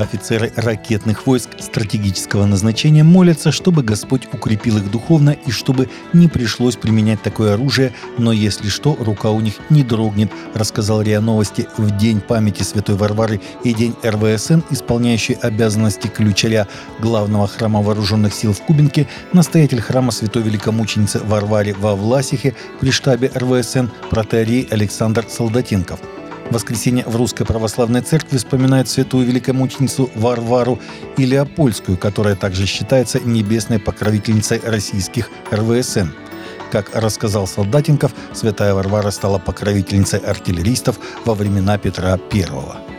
Офицеры ракетных войск стратегического назначения молятся, чтобы Господь укрепил их духовно и чтобы не пришлось применять такое оружие, но если что, рука у них не дрогнет, рассказал РИА Новости в День памяти Святой Варвары и День РВСН, исполняющий обязанности ключаря главного храма вооруженных сил в Кубинке, настоятель храма Святой Великомученицы Варваре во Власихе при штабе РВСН протеерей Александр Солдатенков – воскресенье в Русской Православной Церкви вспоминают святую великомученицу Варвару и Леопольскую, которая также считается небесной покровительницей российских РВСН. Как рассказал Солдатенков, святая Варвара стала покровительницей артиллеристов во времена Петра I.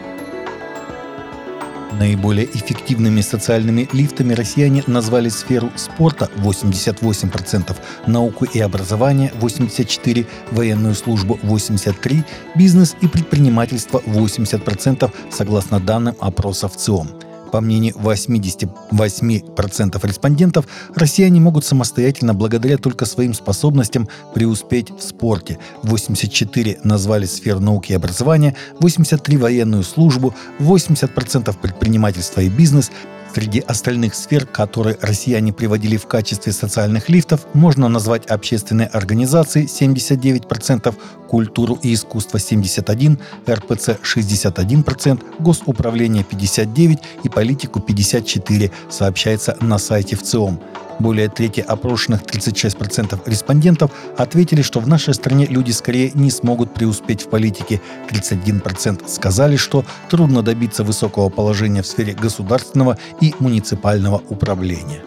Наиболее эффективными социальными лифтами россияне назвали сферу спорта 88%, науку и образование 84%, военную службу 83%, бизнес и предпринимательство 80%, согласно данным опроса в ЦИОМ. По мнению 88% респондентов, россияне могут самостоятельно благодаря только своим способностям преуспеть в спорте. 84 назвали сферу науки и образования, 83 военную службу, 80% предпринимательства и бизнес, Среди остальных сфер, которые россияне приводили в качестве социальных лифтов, можно назвать общественные организации 79%, культуру и искусство 71%, РПЦ 61%, госуправление 59% и политику 54%, сообщается на сайте ВЦИОМ. Более трети опрошенных 36% респондентов ответили, что в нашей стране люди скорее не смогут преуспеть в политике. 31% сказали, что трудно добиться высокого положения в сфере государственного и муниципального управления.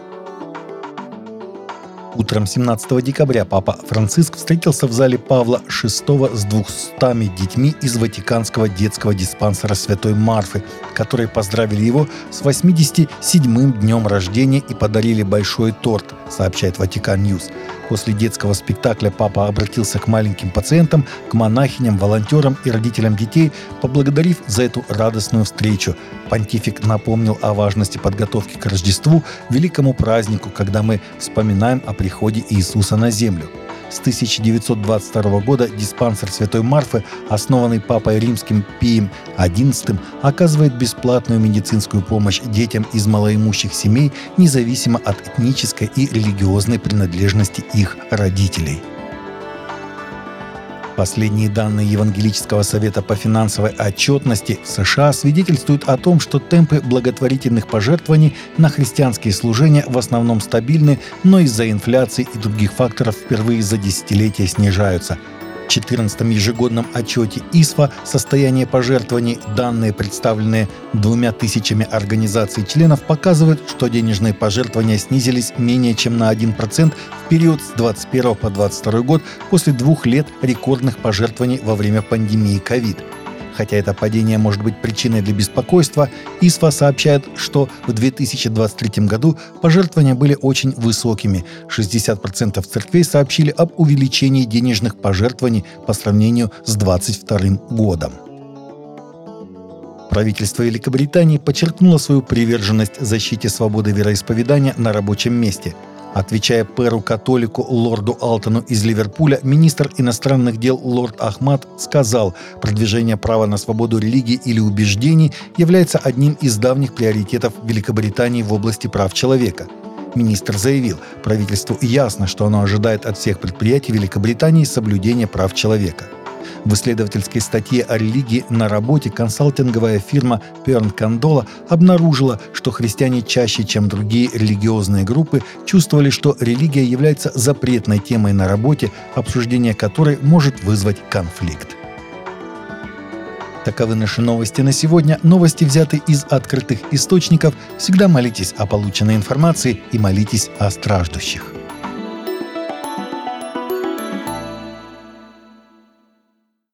Утром 17 декабря Папа Франциск встретился в зале Павла VI с 200 детьми из Ватиканского детского диспансера Святой Марфы, которые поздравили его с 87-м днем рождения и подарили большой торт, сообщает Vatican News. После детского спектакля папа обратился к маленьким пациентам, к монахиням, волонтерам и родителям детей, поблагодарив за эту радостную встречу. Понтифик напомнил о важности подготовки к Рождеству, великому празднику, когда мы вспоминаем о приходе Иисуса на землю. С 1922 года диспансер Святой Марфы, основанный Папой Римским Пием XI, оказывает бесплатную медицинскую помощь детям из малоимущих семей, независимо от этнической и религиозной принадлежности их родителей. Последние данные Евангелического совета по финансовой отчетности в США свидетельствуют о том, что темпы благотворительных пожертвований на христианские служения в основном стабильны, но из-за инфляции и других факторов впервые за десятилетия снижаются – 14 ежегодном отчете ИСФА «Состояние пожертвований», данные, представленные двумя тысячами организаций-членов, показывают, что денежные пожертвования снизились менее чем на 1% в период с 21 по 22 год после двух лет рекордных пожертвований во время пандемии COVID. Хотя это падение может быть причиной для беспокойства, ИСФА сообщает, что в 2023 году пожертвования были очень высокими. 60% церквей сообщили об увеличении денежных пожертвований по сравнению с 2022 годом. Правительство Великобритании подчеркнуло свою приверженность защите свободы вероисповедания на рабочем месте – Отвечая пэру-католику лорду Алтону из Ливерпуля, министр иностранных дел лорд Ахмад сказал, продвижение права на свободу религии или убеждений является одним из давних приоритетов Великобритании в области прав человека. Министр заявил, правительству ясно, что оно ожидает от всех предприятий Великобритании соблюдения прав человека. В исследовательской статье о религии на работе консалтинговая фирма Перн Кандола обнаружила, что христиане чаще, чем другие религиозные группы, чувствовали, что религия является запретной темой на работе, обсуждение которой может вызвать конфликт. Таковы наши новости на сегодня. Новости взяты из открытых источников. Всегда молитесь о полученной информации и молитесь о страждущих.